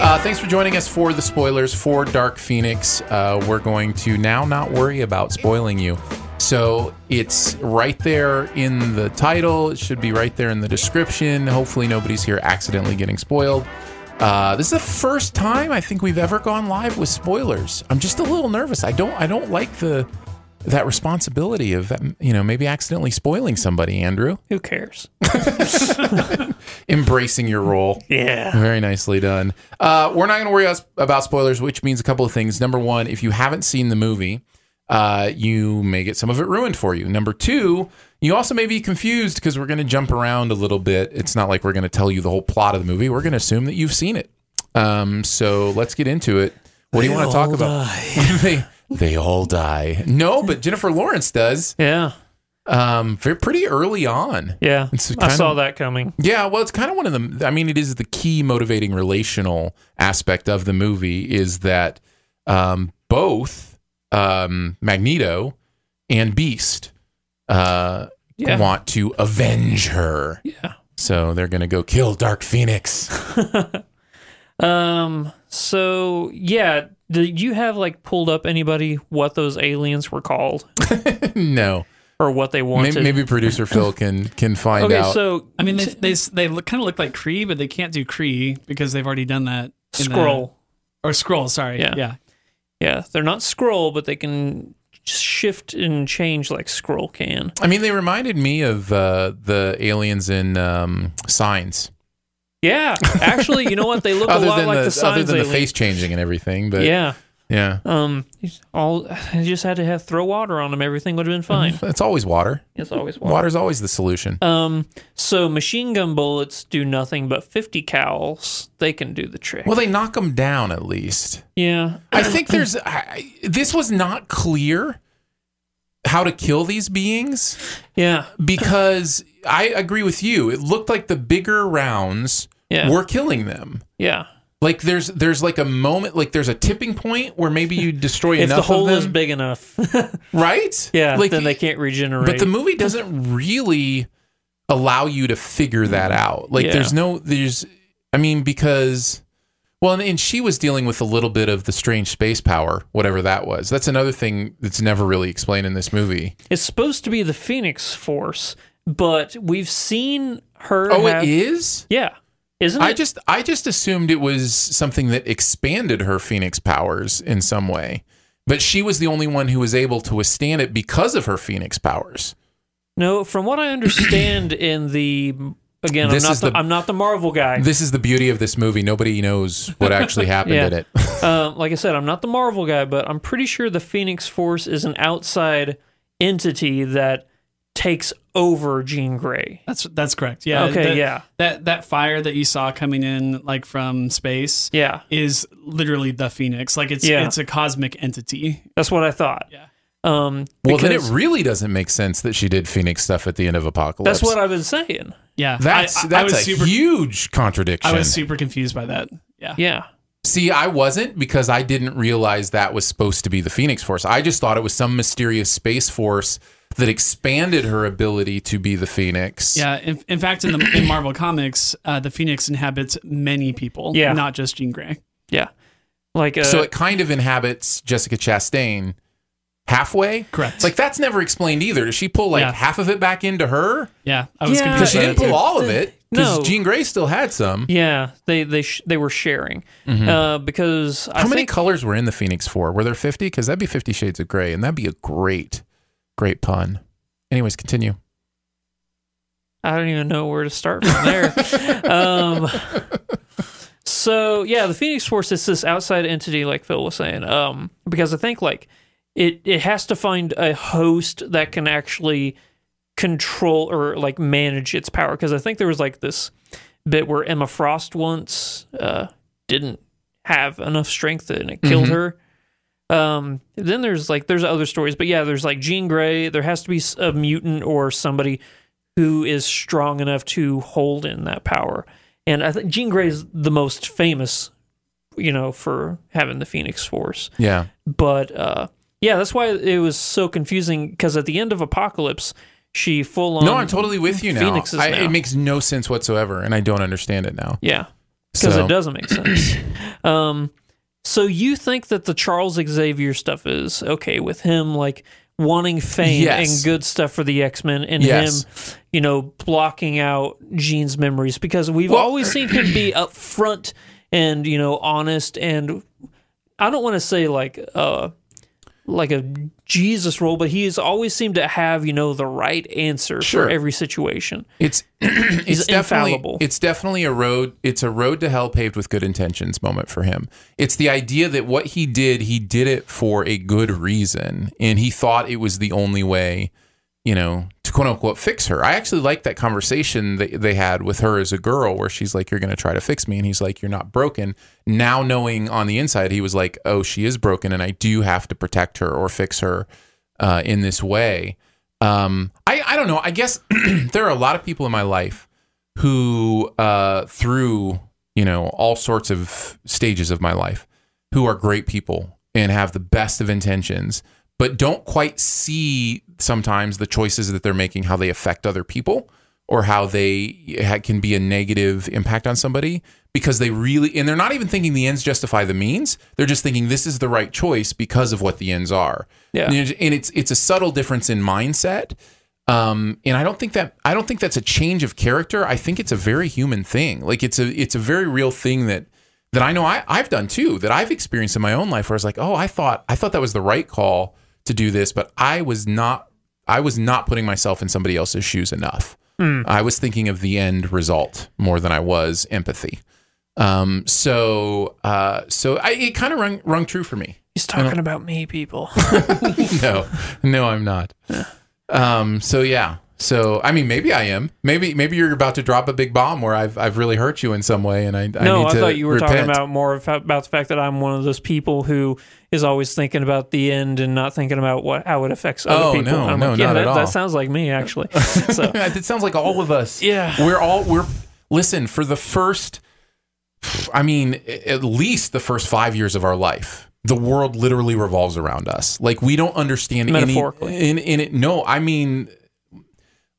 Uh, thanks for joining us for the spoilers for Dark Phoenix. Uh, we're going to now not worry about spoiling you. So it's right there in the title. It should be right there in the description. Hopefully, nobody's here accidentally getting spoiled. Uh, this is the first time I think we've ever gone live with spoilers. I'm just a little nervous. I don't. I don't like the that responsibility of you know maybe accidentally spoiling somebody. Andrew, Who cares? embracing your role. Yeah. Very nicely done. Uh, we're not going to worry about spoilers, which means a couple of things. Number one, if you haven't seen the movie, uh, you may get some of it ruined for you. Number two, you also may be confused because we're going to jump around a little bit. It's not like we're going to tell you the whole plot of the movie. We're going to assume that you've seen it. Um, so let's get into it. What do you want to talk about? they, all die. No, but Jennifer Lawrence does. Yeah. Um, very pretty early on. Yeah. I saw of- that coming. Yeah, well, it's kind of one of the. I mean, it is the key motivating relational aspect of the movie is that um, both um, Magneto and Beast uh, Yeah. want to avenge her. Yeah. So they're going to go kill Dark Phoenix. Um. So yeah, did you have like pulled up anybody what those aliens were called no, or what they wanted? maybe, maybe producer Phil can can find Okay, out. so I mean, they they they look, kind of look like Kree, but they can't do Kree because they've already done that. in the- Skrull. or Skrull. Sorry. Yeah. Yeah. Yeah, they're not Skrull, but they can shift and change like Skrull can. I mean, they reminded me of uh, the aliens in um, Signs. Yeah, actually, you know what? They look a lot like the, the, other signs than the face changing and everything, but Yeah. yeah, Um. All you just had to have throw water on them. Everything would have been fine. it's always water. It's always water. Water's always the solution. Um. So machine gun bullets do nothing, but fifty cals they can do the trick. Well, they knock them down at least. yeah. I think there's. I, this was not clear how to kill these beings Yeah. because I agree with you. It looked like the bigger rounds Yeah. were killing them. Yeah. Like there's there's like a moment like there's a tipping point where maybe you destroy If enough the hole is big enough, right? yeah, like then they can't regenerate. But the movie doesn't really allow you to figure that mm-hmm. out. Like Yeah. there's no there's I mean because well and, and she was dealing with a little bit of the strange space power, whatever that was. That's another thing that's never really explained in this movie. it's supposed to be the Phoenix Force, but we've seen her. Oh, have, it is? Yeah. Isn't I it? just I just assumed it was something that expanded her phoenix powers in some way. But she was the only one who was able to withstand it because of her phoenix powers. No, from what I understand in the again, This I'm not the, the- I'm not the Marvel guy. This is the beauty of this movie. Nobody knows what actually happened Yeah. in it. um, like I said, I'm not the Marvel guy, but I'm pretty sure the Phoenix Force is an outside entity that takes over Jean Grey. That's that's correct. Yeah. Okay, the- yeah. That that fire that you saw coming in like from space Yeah, is literally the Phoenix. Like it's Yeah. it's a cosmic entity. that's what I thought. Yeah. Um, Well, then it really doesn't make sense that she did Phoenix stuff at the end of Apocalypse. that's what I've been saying. Yeah, That's I, I, that's I was a super. huge contradiction. I was super confused by that. Yeah. Yeah. See, I wasn't because I didn't realize that was supposed to be the Phoenix Force. I just thought it was some mysterious space force that expanded her ability to be the Phoenix. Yeah, in, in fact, in the in Marvel comics, uh, the Phoenix inhabits many people, Yeah. not just Jean Grey. Yeah. Like uh, So it kind of inhabits Jessica Chastain halfway. Correct. Like that's never explained either. Does she pull like Yeah. half of it back into her? Yeah, I was Because confused. she didn't pull too. all of it. Because No. Jean Grey still had some. yeah, they they sh- they were sharing uh, because I Mm-hmm. How many think colors were in the Phoenix Four? Were there fifty? Because that'd be Fifty Shades of Grey, and that'd be a great, great pun. Anyways, continue. I don't even know where to start from there. um, so yeah, the Phoenix Force is this outside entity, like Phil was saying. Um, because I think like it it has to find a host that can actually control or like manage its power. Because I think there was like this bit where Emma Frost once uh, didn't have enough strength and it killed her. Um, then there's like there's other stories, but yeah, there's like Jean Grey. There has to be a mutant or somebody who is strong enough to hold in that power. And I think Jean Grey is the most famous, you know, for having the Phoenix Force. Yeah. But uh, yeah, that's why it was so confusing because at the end of Apocalypse, she full on. no, I'm totally with you now. I, now. it makes no sense whatsoever, and I don't understand it now. Yeah, because So- it doesn't make sense. um, so you think that the Charles Xavier stuff is okay with him, like wanting fame Yes. and good stuff for the X Men, and Yes. him, you know, blocking out Jean's memories because we've Well- always seen him be upfront and you know honest and I don't want to say like uh like a Jesus role, but he's always seemed to have you know the right answer Sure. for every situation. It's it's definitely infallible. it's definitely a road it's a road to hell paved with good intentions moment for him. It's the idea that what he did, he did it for a good reason and he thought it was the only way, you know, to quote unquote fix her. I actually like that conversation that they had with her as a girl where she's like you're going to try to fix me and he's like you're not broken. Now knowing on the inside he was like, "Oh, she is broken and I do have to protect her or fix her uh, in this way." um i i don't know i guess there are a lot of people in my life who uh through you know all sorts of stages of my life who are great people and have the best of intentions but don't quite see sometimes the choices that they're making how they affect other people or how they can be a negative impact on somebody because they really and they're not even thinking the ends justify the means they're just thinking this is the right choice because of what the ends are Yeah. and it's- it's a subtle difference in mindset um, and I don't think that I don't think that's a change of character. I think it's a very human thing. Like it's a it's a very real thing that that I know I, I've done too. That I've experienced in my own life. Where I was like, oh, I thought I thought that was the right call to do this, but I was not. I was not putting myself in somebody else's shoes enough. I was thinking of the end result more than I was empathy. Um, so uh, so I, it kind of rung rung true for me. He's talking about me, people. no, no, I'm not. Um, so yeah. So I mean, maybe I am. Maybe maybe you're about to drop a big bomb where I've I've really hurt you in some way, and I, I no, I thought you were talking about more about the fact that I'm one of those people who is always thinking about the end and not thinking about what how it affects other Oh, people. no, no, like, yeah, not that, at all. that sounds like me actually. So it sounds like all of us. Yeah. we're all we're. Listen, for the first, I mean, at least the first five years of our life, the world literally revolves around us. Like we don't understand any- Metaphorically. in in it. No, I mean,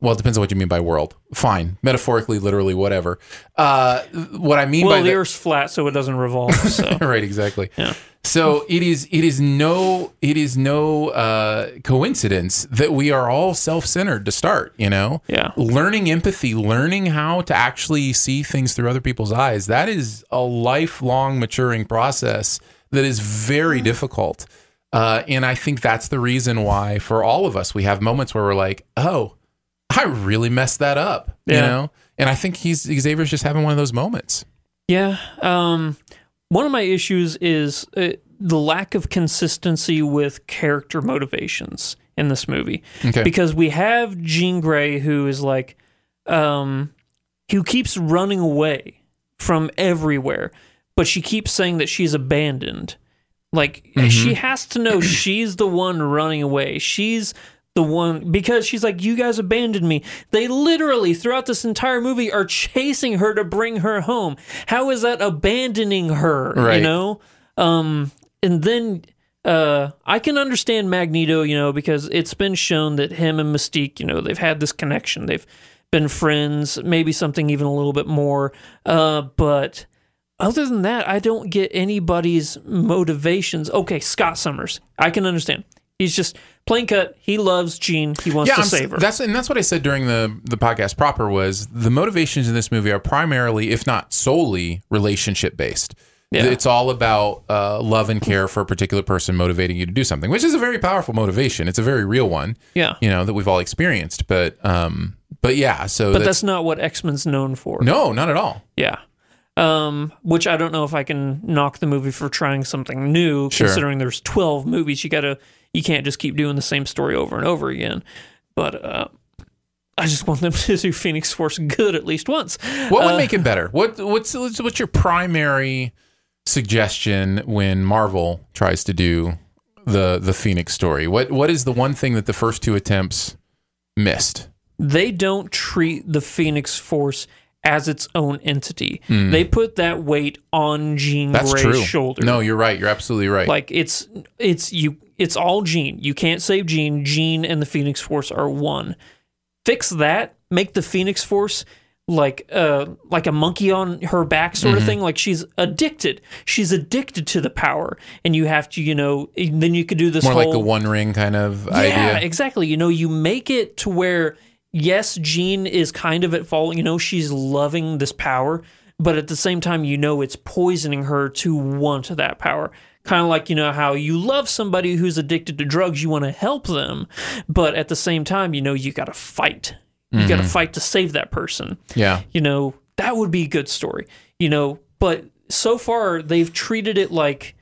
well, it depends on what you mean by world. Fine, metaphorically, literally, whatever. Uh, what I mean well, by the Earth's flat, so it doesn't revolve. So right exactly Yeah. so it is it is no it is no uh coincidence that we are all self-centered to start you know Yeah. learning empathy learning how to actually see things through other people's eyes that is a lifelong maturing process that is very difficult uh and i think that's the reason why for all of us we have moments where we're like oh i really messed that up you know and i think he's xavier's just having one of those moments Yeah. Um, one of my issues is uh, the lack of consistency with character motivations in this movie. Okay. Because we have Jean Grey, who is like, um, who keeps running away from everywhere, but she keeps saying that she's abandoned. Like she has to know she's the one running away. She's the one because she's like, "You guys abandoned me." They literally throughout this entire movie are chasing her to bring her home. How is that abandoning her? You know. Um, and then uh, I can understand Magneto, you know, because it's been shown that him and Mystique, you know, they've had this connection. They've been friends, maybe something even a little bit more. Uh, but other than that, I don't get anybody's motivations. Okay, Scott Summers, I can understand. He's just plain cut. He loves Jean. He wants to I'm- save her. That's and that's what I said during the the podcast proper was the motivations in this movie are primarily, if not solely, relationship based. Yeah. It's all about uh, love and care for a particular person motivating you to do something, which is a very powerful motivation. It's a very real one, yeah, you know, that we've all experienced. But um, but yeah, so but that's, that's not what X Men's known for. no, not at all. Yeah. Um, which I don't know if I can knock the movie for trying something new, Sure. considering there's 12 movies. You gotta, you can't just keep doing the same story over and over again. But uh, I just want them to do Phoenix Force good at least once. What would Uh, make it better? What what's what's your primary suggestion when Marvel tries to do the the Phoenix story? What what is the one thing that the first two attempts missed? They don't treat the Phoenix Force as its own entity. Hmm. They put that weight on Jean That's Grey's true. shoulder. No, you're right. You're absolutely right. Like it's it's you it's all Jean. You can't save Jean. Jean and the Phoenix Force are one. Fix that. Make the Phoenix Force like uh like a monkey on her back sort Mm-hmm. of thing. Like she's addicted. She's addicted to the power, and you have to you know then you could do this More whole like a One Ring kind of yeah, idea. Yeah exactly. You know, you make it to where yes, Jean is kind of at fault. You know, she's loving this power, but at the same time, you know, it's poisoning her to want that power. Kind of like you know how you love somebody who's addicted to drugs, you want to help them, but at the same time, you know, you got to fight. You got to fight to save that person Yeah. you know, that would be a good story, you know. But so far, they've treated it like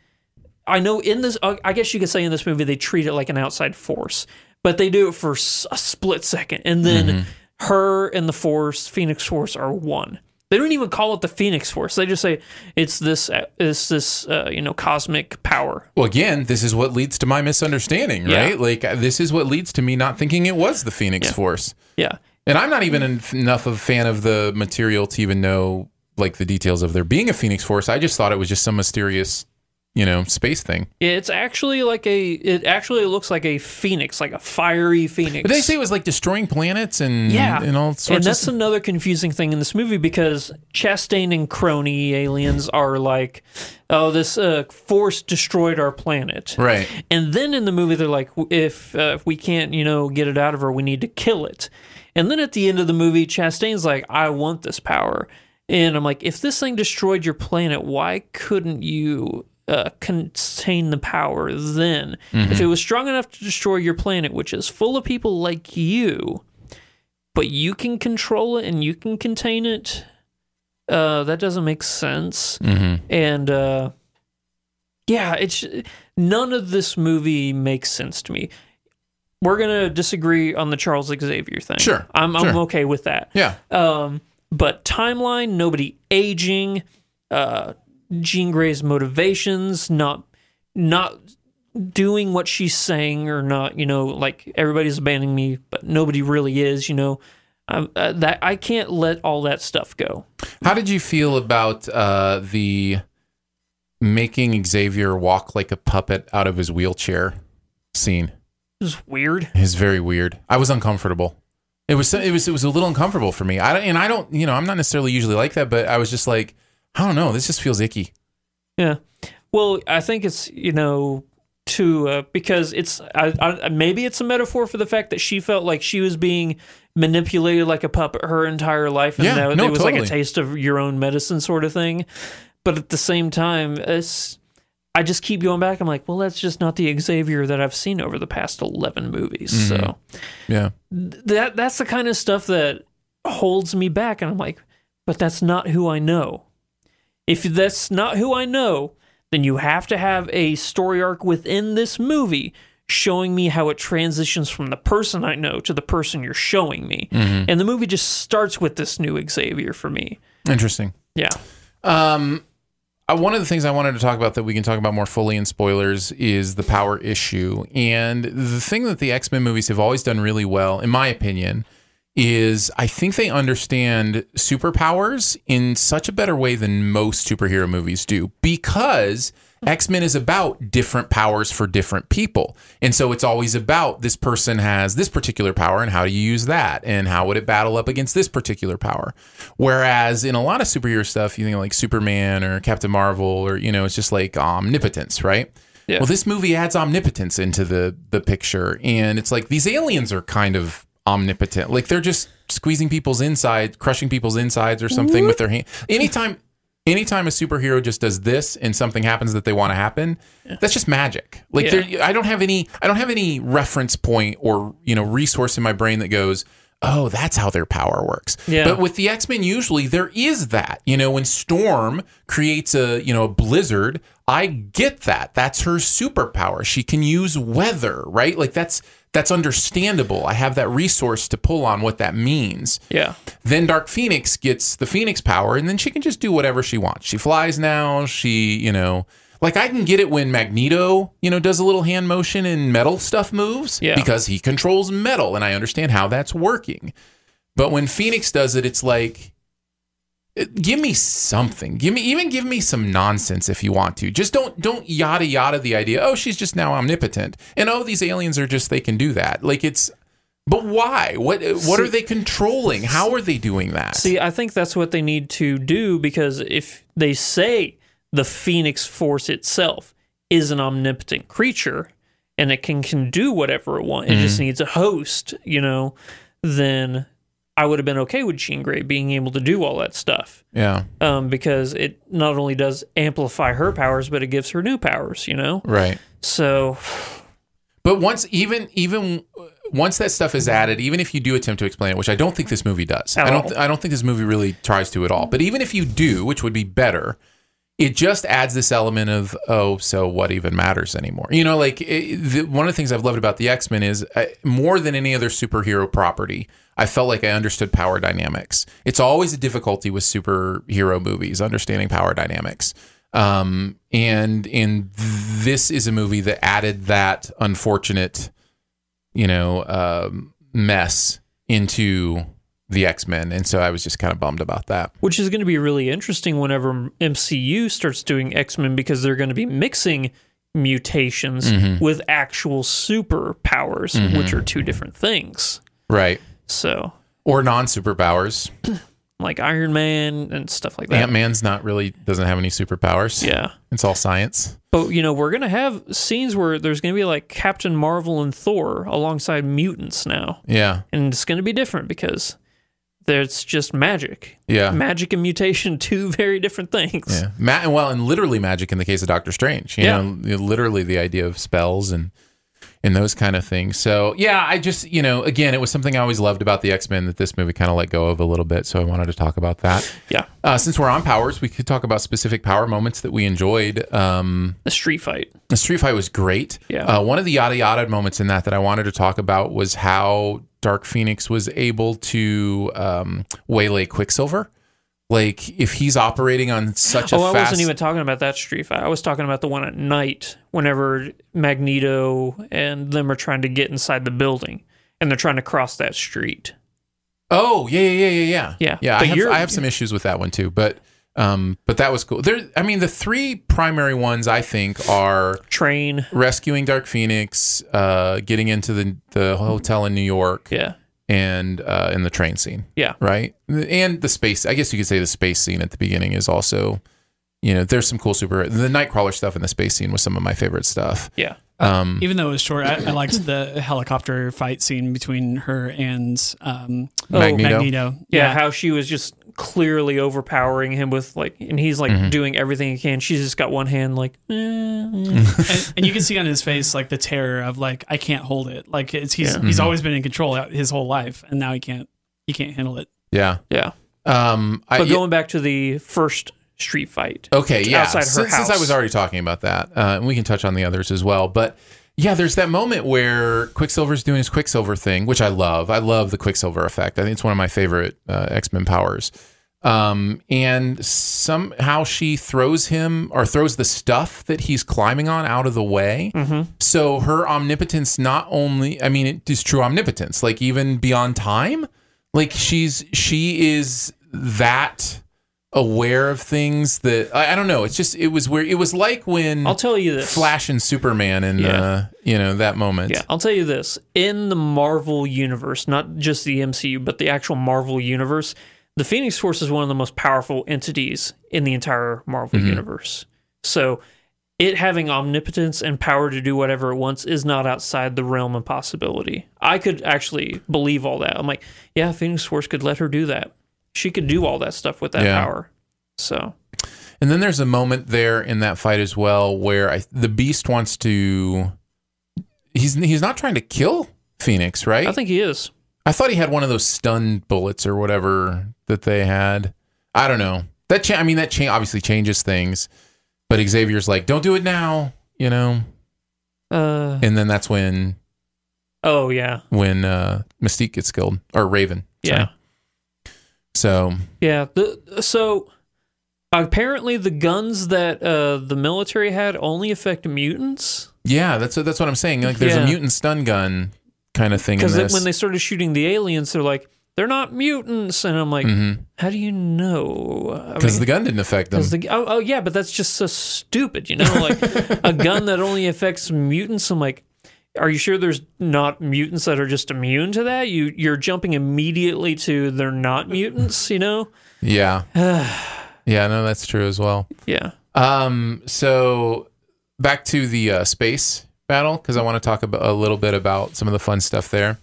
I know in this, uh, I guess you could say in this movie, they treat it like an outside force, but they do it for a split second. And then her and the Force, Phoenix Force, are one. They don't even call it the Phoenix Force. They just say it's this, it's this, uh, you know, cosmic power. Well, again, this is what leads to my misunderstanding, Yeah. right? Like uh, this is what leads to me not thinking it was the Phoenix Yeah. Force. Yeah. And I'm not even enough of a fan of the material to even know like the details of there being a Phoenix Force. I just thought it was just some mysterious, you know, space thing. It's actually like a, it actually looks like a phoenix, like a fiery phoenix. But they say it was like destroying planets and Yeah, and all sorts and that's another confusing thing in this movie because Chastain and Crony aliens are like, "Oh, this uh, force destroyed our planet," right. and then in the movie they're like, "If uh, if we can't, you know, get it out of her, we need to kill it." And then at the end of the movie, Chastain's like, "I want this power," and I'm like, "If this thing destroyed your planet, why couldn't you?" Uh, contain the power then if it was strong enough to destroy your planet which is full of people like you but you can control it and you can contain it. Uh, that doesn't make sense. Mm-hmm. And uh, yeah, it's none of this movie makes sense to me. We're gonna disagree on the Charles Xavier thing. Sure, I'm I'm okay with that. Yeah. Um, but timeline, nobody aging, uh, Jean Grey's motivations, not not doing what she's saying, or not, you know, like everybody's abandoning me, but nobody really is, you know. Um, uh, that I can't let all that stuff go. How did you feel about uh, the making Xavier walk like a puppet out of his wheelchair scene? It was weird. It's very weird. I was uncomfortable. It was it was it was a little uncomfortable for me. I and I don't you know I'm not necessarily usually like that, but I was just like I don't know. This just feels icky. Yeah. Well, I think it's you know to uh, because it's I, I, maybe it's a metaphor for the fact that she felt like she was being manipulated like a puppet her entire life, and Yeah, that no, it was like a taste of your own medicine sort of thing. But at the same time, it's I just keep going back. I'm like, well, that's just not the Xavier that I've seen over the past eleven movies. Mm-hmm. So Yeah. that that's the kind of stuff that holds me back and I'm like, but that's not who I know. If that's not who I know, then you have to have a story arc within this movie showing me how it transitions from the person I know to the person you're showing me. And the movie just starts with this new Xavier for me. Interesting. Yeah. Um, uh, one of the things I wanted to talk about that we can talk about more fully in spoilers is the power issue. And the thing that the X Men movies have always done really well, in my opinion, is I think they understand superpowers in such a better way than most superhero movies do because X Men is about different powers for different people. And so it's always about this person has this particular power and how do you use that? And how would it battle up against this particular power? Whereas in a lot of superhero stuff, you think like Superman or Captain Marvel or, you know, it's just like omnipotence, right? Yeah. Well, this movie adds omnipotence into the the picture, and it's like these aliens are kind of omnipotent. Like they're just squeezing people's inside, crushing people's insides or something with their hand. Anytime anytime a superhero just does this and something happens that they want to happen, that's just magic. Like Yeah. I don't have any I don't have any reference point or, you know, resource in my brain that goes Oh, that's how their power works. Yeah. But with the X Men, usually there is that. You know, when Storm creates a you know a blizzard, I get that. That's her superpower. She can use weather, right? Like that's that's understandable. I have that resource to pull on what that means. Yeah. Then Dark Phoenix gets the Phoenix power, and then she can just do whatever she wants. She flies now. She, you know, like I can get it when Magneto, you know, does a little hand motion and metal stuff moves Yeah. because he controls metal, and I understand how that's working. But when Phoenix does it, it's like, give me something. Give me even give me some nonsense if you want to. Just don't don't yada yada the idea. Oh, she's just now omnipotent, and oh, these aliens are just they can do that. Like it's. But why? What what are they controlling? How are they doing that? See, I think that's what they need to do because if they say the Phoenix Force itself is an omnipotent creature and it can, can do whatever it wants, it Mm-hmm. just needs a host, you know, then I would have been okay with Jean Grey being able to do all that stuff. yeah, Um, because it not only does amplify her powers, but it gives her new powers, you know? right. So, But once even even once that stuff is added, even if you do attempt to explain it, which I don't think this movie does, I don't all. I don't think this movie really tries to at all. But even if you do, which would be better, it just adds this element of oh, so what even matters anymore? You know, like it, the, one of the things I've loved about the X Men is uh, more than any other superhero property. I felt like I understood power dynamics. It's always a difficulty with superhero movies understanding power dynamics. Um, and and this is a movie that added that unfortunate, you know, um, mess into the X Men, and so I was just kind of bummed about that. which is going to be really interesting whenever MCU starts doing X Men because they're going to be mixing mutations Mm-hmm. with actual superpowers, which are two different things. Right. So, Or non superpowers. like Iron Man and stuff like that. Ant Man's not really doesn't have any superpowers. Yeah. It's all science. But, you know, we're going to have scenes where there's going to be like Captain Marvel and Thor alongside mutants now. Yeah. And it's going to be different because there's just magic. Yeah. Magic and mutation, two very different things. Yeah. Ma- well, and literally magic in the case of Doctor Strange. You Yeah. know, literally the idea of spells and and those kind of things. So yeah, I just you know, again, it was something I always loved about the X Men that this movie kind of let go of a little bit. So I wanted to talk about that. Yeah. Uh, since we're on powers, we could talk about specific power moments that we enjoyed. Um, The street fight. the street fight was great. Yeah. Uh, one of the yada yada moments in that that I wanted to talk about was how Dark Phoenix was able to um, waylay Quicksilver. Like if he's operating on such a Oh, I fast, wasn't even talking about that street fight. I was talking about the one at night whenever Magneto and them are trying to get inside the building and they're trying to cross that street. Oh yeah, yeah, yeah, yeah, yeah. Yeah, yeah. I have, I have some issues with that one too, but um, but that was cool. There, I mean, the three primary ones I think are Train. rescuing Dark Phoenix, uh, getting into the the hotel in New York, Yeah. And uh, in the train scene. Yeah. right? And the space, I guess you could say the space scene at the beginning is also, you know, there's some cool super. The Nightcrawler stuff in the space scene was some of my favorite stuff. Yeah. Um, Even though it was short, I, I liked the helicopter fight scene between her and um, Oh, Magneto. Magneto. Yeah, how she was just clearly overpowering him with like, and he's like Mm-hmm. doing everything he can. She's just got one hand, like, eh, eh. and, and you can see on his face like the terror of like I can't hold it. Like it's he's Yeah. he's always been in control his whole life, and now he can't he can't handle it. yeah. yeah. Um, I, But going back to the first street fight, Okay, yeah. outside her since, since I was already talking about that, uh, and we can touch on the others as well. But yeah, there's that moment where Quicksilver's doing his Quicksilver thing, which I love. I love the Quicksilver effect. I think it's one of my favorite uh, X Men powers. Um, and somehow she throws him or throws the stuff that he's climbing on out of the way. So her omnipotence not only, I mean, it is true omnipotence, like even beyond time. Like she's she is that aware of things that I, I don't know. It's just it was where it was like when I'll tell you this. Flash and Superman in Yeah. uh, you know that moment. Yeah, I'll tell you this. In the Marvel universe, not just the MCU, but the actual Marvel universe, the Phoenix Force is one of the most powerful entities in the entire Marvel universe. So, it having omnipotence and power to do whatever it wants is not outside the realm of possibility. I could actually believe all that. I'm like, yeah, Phoenix Force could let her do that. She could do all that stuff with that Yeah. power. So, And then there's a moment there in that fight as well where I, the Beast wants to. He's he's not trying to kill Phoenix, right? I think he is. I thought he had one of those stun bullets or whatever that they had. I don't know. That cha- I mean that cha- obviously changes things, but Xavier's like, "Don't do it now," you know. Uh, And then that's when oh, yeah. when uh, Mystique gets killed or Raven. sorry. Yeah. So Yeah. The so apparently the guns that uh, the military had only affect mutants yeah, that's that's what I'm saying. Like there's Yeah. a mutant stun gun kind of thing because when they started shooting the aliens, they're like they're not mutants, and I'm like, how do you know? Because the gun didn't affect them. the- oh, oh yeah, but that's just so stupid, you know, like a gun that only affects mutants. I'm like. Are you sure there's not mutants that are just immune to that? You you're jumping immediately to they're not mutants, you know? Yeah. yeah, no, that's true as well. Yeah. Um, so back to the uh, space battle because I want to talk about a little bit about some of the fun stuff there.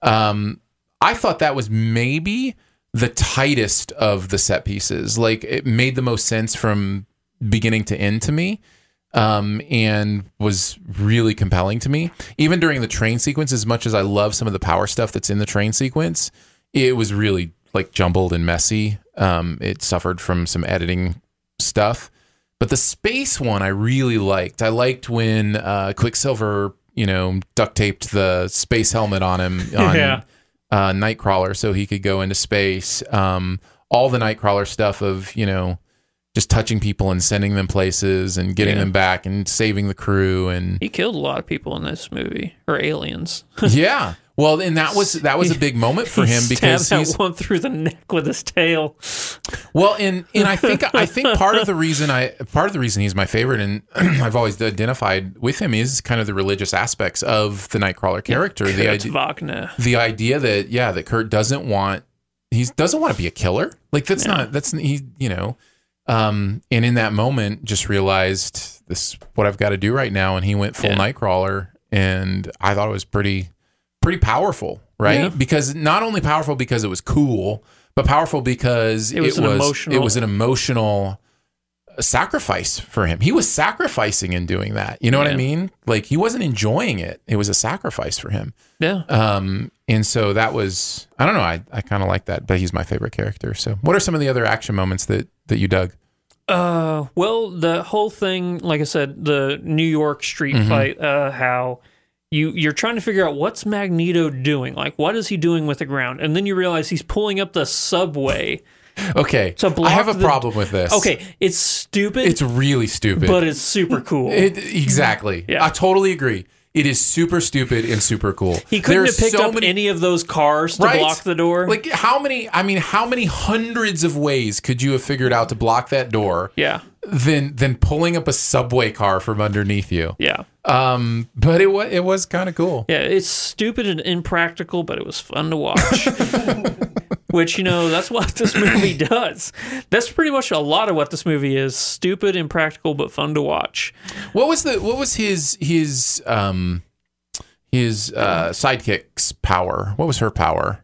Um, I thought that was maybe the tightest of the set pieces. Like it made the most sense from beginning to end to me. Um, and was really compelling to me. Even during the train sequence, as much as I love some of the power stuff that's in the train sequence, it was really like jumbled and messy. Um, it suffered from some editing stuff. But the space one I really liked. I liked when uh, Quicksilver, you know, duct taped the space helmet on him on Yeah. uh, Nightcrawler so he could go into space. Um, all the Nightcrawler stuff of, you know, just touching people and sending them places and getting Yeah. them back and saving the crew and He killed a lot of people in this movie, or aliens. yeah. Well, and that was that was a big moment for him He because that one through the neck with his tail. Well, and and I think I think part of the reason I part of the reason he's my favorite and I've always identified with him is kind of the religious aspects of the Nightcrawler character. the Kurt idea Wagner. the idea that yeah, that Kurt doesn't want he doesn't want to be a killer. Like that's not that's he you know. Um, and in that moment, just realized this is what I've got to do right now, and he went full Yeah. Nightcrawler, and I thought it was pretty pretty powerful, right? Yeah. Because not only powerful because it was cool, but powerful because It was an emotional- it was an emotional sacrifice for him. He was sacrificing in doing that. You know what I mean? Like he wasn't enjoying it. It was a sacrifice for him. Yeah. Um, and so that was I don't know. I, I kind of like that, but he's my favorite character. So, what are some of the other action moments that that you dug? Uh, well, the whole thing, like I said, the New York street Mm-hmm. fight, uh, how you you're trying to figure out what's Magneto doing, like what is he doing with the ground, and then you realize he's pulling up the subway. Okay, To block I have a the- problem with this. Okay, it's stupid, it's really stupid. but it's super cool. It, exactly. Yeah. I totally agree. It is super stupid and super cool. he couldn't There's have picked so up many- any of those cars to Right? block the door. Like how many? I mean, how many hundreds of ways could you have figured out to block that door? yeah, Than than pulling up a subway car from underneath you. yeah, Um, but it was it was kind of cool. yeah. It's stupid and impractical, but it was fun to watch. Which you know, that's what this movie does. That's pretty much a lot of what this movie is: stupid, impractical, but fun to watch. What was the what was his his um his uh sidekick's power? What was her power?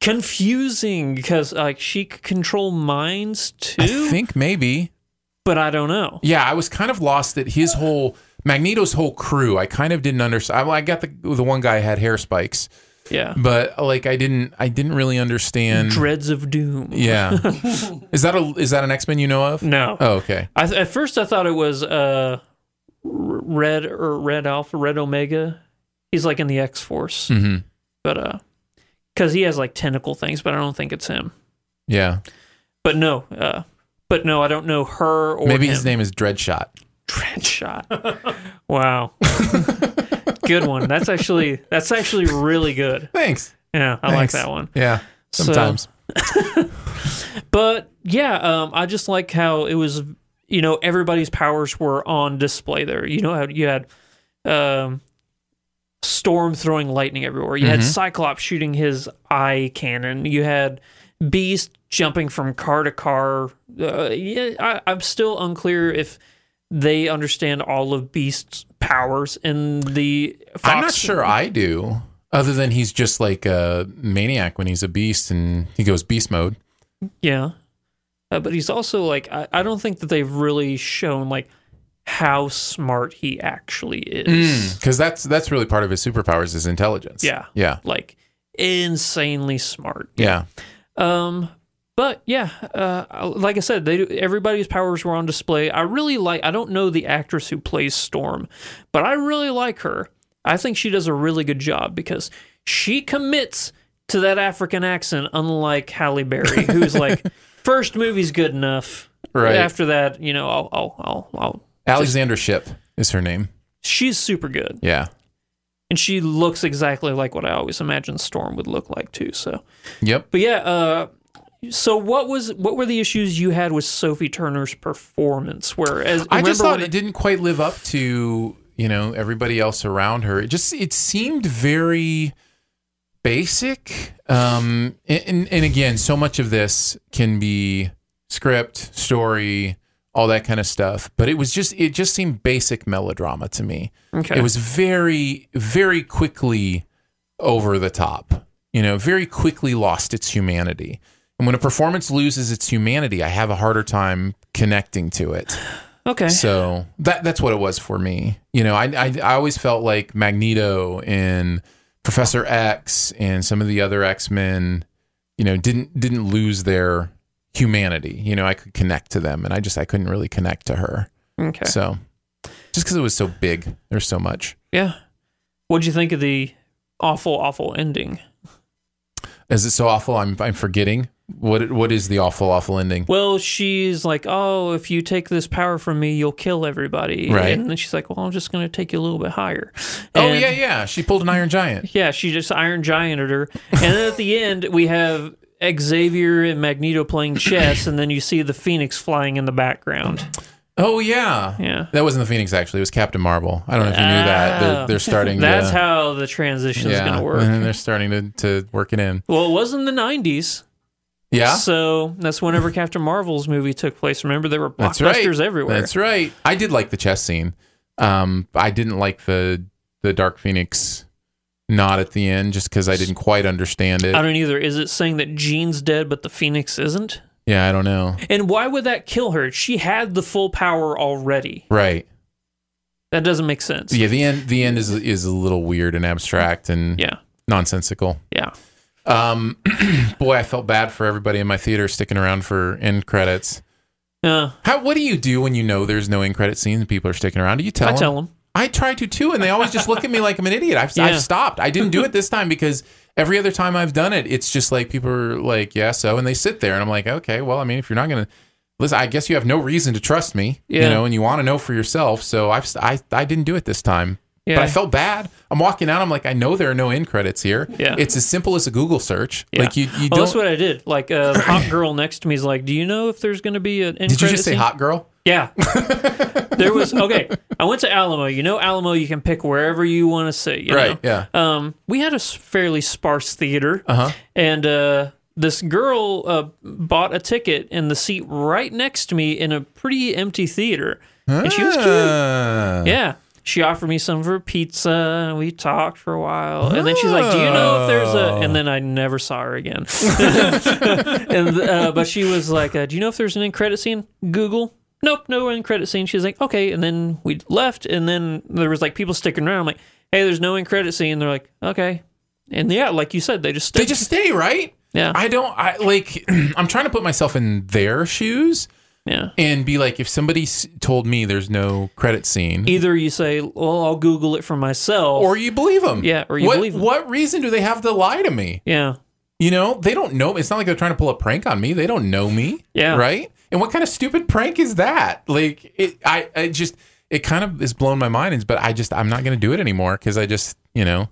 Confusing because like she could control minds too, I think maybe. but I don't know. Yeah, I was kind of lost that his whole Magneto's whole crew. I kind of didn't understand. I, I got the the one guy had hair spikes, Yeah, but like I didn't I didn't really understand. Dreads of Doom. Yeah, is that a is that an X Men you know of? No, Oh, okay. I th- at first I thought it was uh, Red or Red Alpha, Red Omega. He's like in the X Force, hmm but uh, because he has like tentacle things, but I don't think it's him. Yeah. but no, uh, but no, I don't know her or Maybe him. his name is Dreadshot. Dreadshot. wow, good one. That's actually that's actually really good. Thanks. Yeah, I like that one. Yeah. So- Sometimes. But yeah, um, I just like how it was. You know, everybody's powers were on display there. You know how you had um, Storm throwing lightning everywhere. You had Cyclops shooting his eye cannon. You had Beast jumping from car to car. Uh, yeah, I, I'm still unclear if they understand all of Beast's powers in the. Fox. I'm not sure I do, other than he's just like a maniac when he's a beast and he goes beast mode. Yeah. Uh, but he's also like, I, I don't think that they've really shown like how smart he actually is. Because that's that's really part of his superpowers is intelligence. Yeah. Yeah. Like insanely smart. Yeah. Um, but yeah, uh, like I said, they everybody's powers were on display. I really like. I don't know the actress who plays Storm, but I really like her. I think she does a really good job because she commits to that African accent, unlike Halle Berry, who's like, first movie's good enough. Right. After that, you know, I'll, I'll, I'll, I'll. Alexandra Shipp is her name. She's super good, Yeah. and she looks exactly like what I always imagined Storm would look like too. So. Yep. But yeah, uh, so what was what were the issues you had with Sophie Turner's performance? Whereas I just thought when it didn't quite live up to you know everybody else around her. It just it seemed very basic. Um, and and again, so much of this can be script, story, all that kind of stuff. But it was just it just seemed basic melodrama to me. Okay. It was very very quickly over the top. You know, very quickly lost its humanity. And when a performance loses its humanity, I have a harder time connecting to it. okay, So that that's what it was for me. You know, I I, I always felt like Magneto and Professor X and some of the other X Men, you know, didn't didn't lose their humanity. You know, I could connect to them, and I just I couldn't really connect to her. okay, So just because it was so big, there's so much. yeah. What'd you think of the awful, awful ending? Is it so awful? I'm I'm forgetting what what is the awful awful ending? Well, she's like, "Oh, if you take this power from me, you'll kill everybody." Right. And then she's like, "Well, I'm just going to take you a little bit higher." oh yeah, yeah. She pulled an Iron Giant. Yeah, she just Iron Gianted her. And then at the end, we have Xavier and Magneto playing chess, and then you see the Phoenix flying in the background. Oh yeah. Yeah. That wasn't the Phoenix actually. It was Captain Marvel. I don't know if you knew that. They're, Ah. they're starting. That's to, how the transition is yeah, going to work. And they're starting to, to work it in. Well, it was in the 90s. Yeah. So that's whenever Captain Marvel's movie took place. Remember, there were That's right. everywhere. That's right. I did like the chess scene. Um, I didn't like the the Dark Phoenix nod at the end just because I didn't quite understand it. I don't either. Is it saying that Jean's dead, but the Phoenix isn't? yeah, I don't know. And why would that kill her? She had the full power already. Right. That doesn't make sense. Yeah. The end. The end is is a little weird and abstract and Yeah. nonsensical. Yeah. Um, boy, I felt bad for everybody in my theater sticking around for end credits. Uh, How? What do you do when you know there's no end credit scene and people are sticking around? Do you tell I them? tell them. I try to too, and they always just look at me like I'm an idiot. I've, Yeah. I've stopped. I didn't do it this time because every other time I've done it, it's just like people are like, yeah, so, and they sit there, and I'm like, okay, well, I mean, if you're not gonna listen, I guess you have no reason to trust me, you know, and you want to know for yourself. So I've I I didn't do it this time. Yeah. But I felt bad. I'm walking out. I'm like, I know there are no end credits here. Yeah. It's as simple as a Google search. Yeah. Like you, you well, don't. that's what I did. Like uh, hot girl next to me is like, "Do you know if there's going to be an end did you just say scene?" hot girl? Yeah. there was okay. I went to Alamo. You know Alamo. You can pick wherever you want to sit. You Right, Know? yeah. Um, we had a fairly sparse theater. Uh-huh. And uh, this girl uh, bought a ticket in the seat right next to me in a pretty empty theater, and she was cute. Ah. Yeah. She offered me some of her pizza, and we talked for a while. And then she's like, "Do you know if there's a?" And then I never saw her again. and uh, but she was like, uh, "Do you know if there's an end credit scene?" Google. Nope, no end credit scene. She's like, "Okay." And then we left, and then there was like people sticking around. I'm like, "Hey, there's no end credit scene." They're like, "Okay." And yeah, like you said, they just stay. They just stay right. yeah, I don't. I like. I'm trying to put myself in their shoes. Yeah. and be like, if somebody s- told me there's no credit scene, Either you say, "Well, I'll Google it for myself," or you believe them, Yeah, or you what, believe 'em. What reason do they have to lie to me? yeah, You know, they don't know. It's not like they're trying to pull a prank on me. They don't know me. Yeah. Right. And what kind of stupid prank is that? Like, it, I, I just, it kind of is blown my mind. But I just, I'm not going to do it anymore because I just, you know,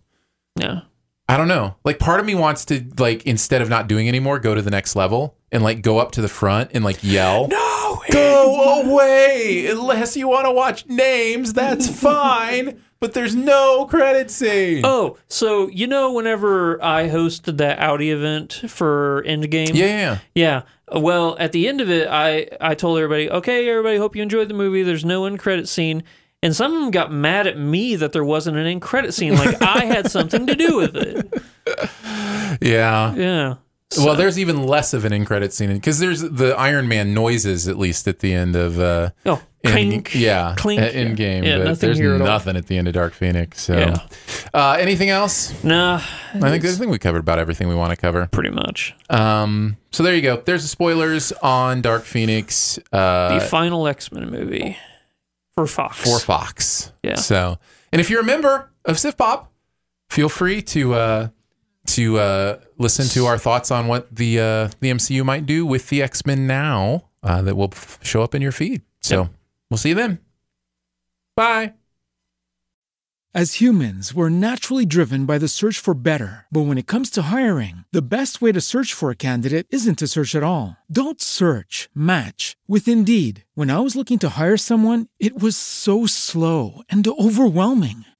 Yeah. I don't know. Like, part of me wants to, like, instead of not doing anymore, go to the next level and like go up to the front and like yell. No. Go away unless you want to watch names. That's fine. But there's no credit scene. Oh, so you know, whenever I hosted that Audi event for Endgame, Yeah, yeah, yeah. Well, at the end of it, I I told everybody, okay, everybody, hope you enjoyed the movie. There's no end credit scene, and some of them got mad at me that there wasn't an end credit scene, like I had something to do with it. yeah. Yeah. Well, there's even less of an in credit scene because there's the Iron Man noises at least at the end of uh, Oh, in- clink, yeah, clink. Endgame. Yeah, but nothing there's here at all. nothing at the end of Dark Phoenix. So, Yeah. uh, anything else? Nah, I think I think we covered about everything we want to cover. pretty much. Um, so there you go. There's the spoilers on Dark Phoenix. Uh, The final X Men movie for Fox. for Fox. Yeah. So, and if you're a member of Sif Pop, feel free to uh, to uh, listen to our thoughts on what the uh, the MCU might do with the X Men now. Uh, that will f- show up in your feed. So we'll see you then. Bye. As humans, we're naturally driven by the search for better. But when it comes to hiring, the best way to search for a candidate isn't to search at all. Don't search, match with Indeed. When I was looking to hire someone, it was so slow and overwhelming.